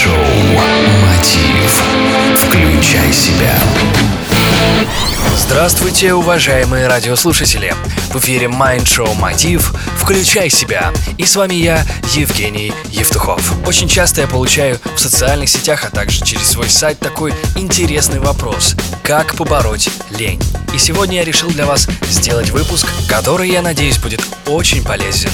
Майнд-шоу «Мотив». Включай себя. Здравствуйте, уважаемые радиослушатели! В эфире Mind Show Мотив «Включай себя» и с вами я, Евгений Евтухов. Очень часто я получаю в социальных сетях, а также через свой сайт такой интересный вопрос «Как побороть лень?». И сегодня я решил для вас сделать выпуск, который, я надеюсь, будет очень полезен.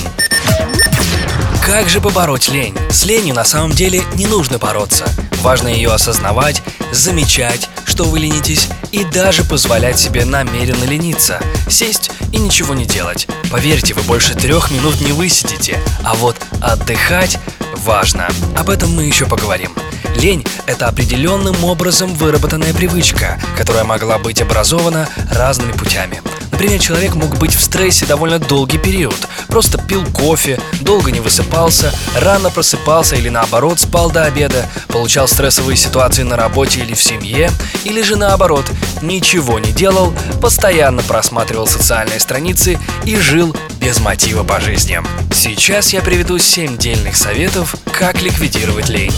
Как же побороть лень? С ленью на самом деле не нужно бороться. Важно ее осознавать, замечать, что вы ленитесь, и даже позволять себе намеренно лениться, сесть и ничего не делать. Поверьте, вы больше трех минут не высидите, а вот отдыхать важно. Об этом мы еще поговорим. Лень – это определенным образом выработанная привычка, которая могла быть образована разными путями. Например, человек мог быть в стрессе довольно долгий период, просто пил кофе, долго не высыпался, рано просыпался или наоборот спал до обеда, получал стрессовые ситуации на работе или в семье, или же наоборот, ничего не делал, постоянно просматривал социальные страницы и жил без мотива по жизни. Сейчас я приведу 7 дельных советов, как ликвидировать лень.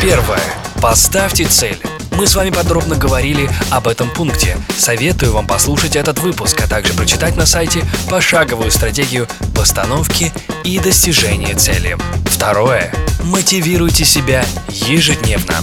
Первое. Поставьте цель. Мы с вами подробно говорили об этом пункте. Советую вам послушать этот выпуск, а также прочитать на сайте пошаговую стратегию постановки и достижения цели. Второе. Мотивируйте себя ежедневно.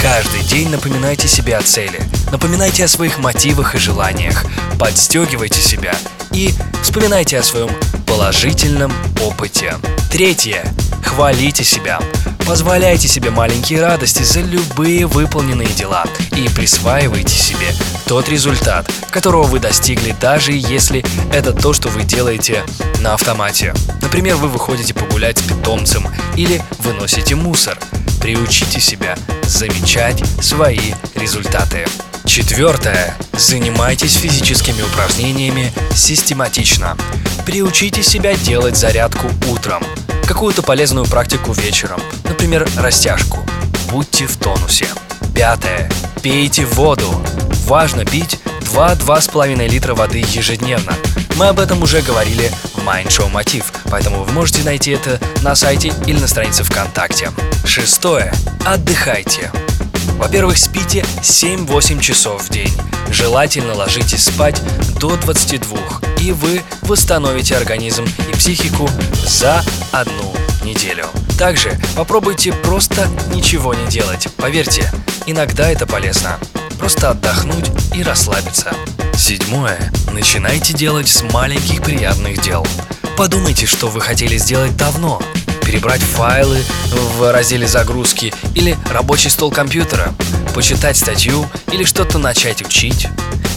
Каждый день напоминайте себе о цели. Напоминайте о своих мотивах и желаниях. Подстегивайте себя и вспоминайте о своем положительном опыте. Третье. Хвалите себя. Позволяйте себе маленькие радости за любые выполненные дела и присваивайте себе тот результат, которого вы достигли, даже если это то, что вы делаете на автомате. Например, вы выходите погулять с питомцем или выносите мусор. Приучите себя замечать свои результаты. Четвертое. Занимайтесь физическими упражнениями систематично. Приучите себя делать зарядку утром какую-то полезную практику вечером, например, растяжку. Будьте в тонусе. Пятое. Пейте воду. Важно пить 2-2,5 литра воды ежедневно. Мы об этом уже говорили в Mind Show Мотив, поэтому вы можете найти это на сайте или на странице ВКонтакте. Шестое. Отдыхайте. Во-первых, спите 7-8 часов в день. Желательно ложитесь спать до 22, и вы восстановите организм и психику за одну неделю. Также попробуйте просто ничего не делать. Поверьте, иногда это полезно. Просто отдохнуть и расслабиться. Седьмое. Начинайте делать с маленьких приятных дел. Подумайте, что вы хотели сделать давно, перебрать файлы в разделе загрузки или рабочий стол компьютера, почитать статью или что-то начать учить.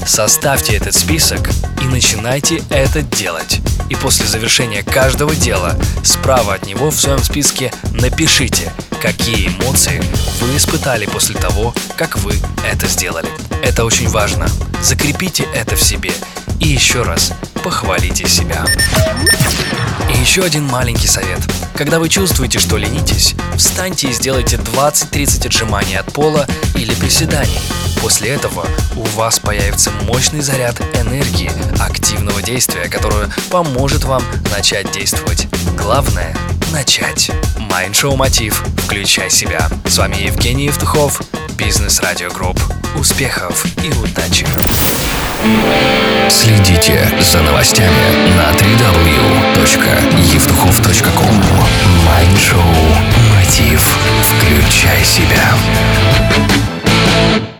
Составьте этот список и начинайте это делать. И после завершения каждого дела справа от него в своем списке напишите, какие эмоции вы испытали после того, как вы это сделали. Это очень важно. Закрепите это в себе и еще раз похвалите себя. И еще один маленький совет. Когда вы чувствуете, что ленитесь, встаньте и сделайте 20-30 отжиманий от пола или приседаний. После этого у вас появится мощный заряд энергии, активного действия, которое поможет вам начать действовать. Главное – начать. Майндшоу Мотив. Включай себя. С вами Евгений Евтухов, Business Radio Group. Успехов и удачи! Следите за новостями на www.evtuhov.com себя.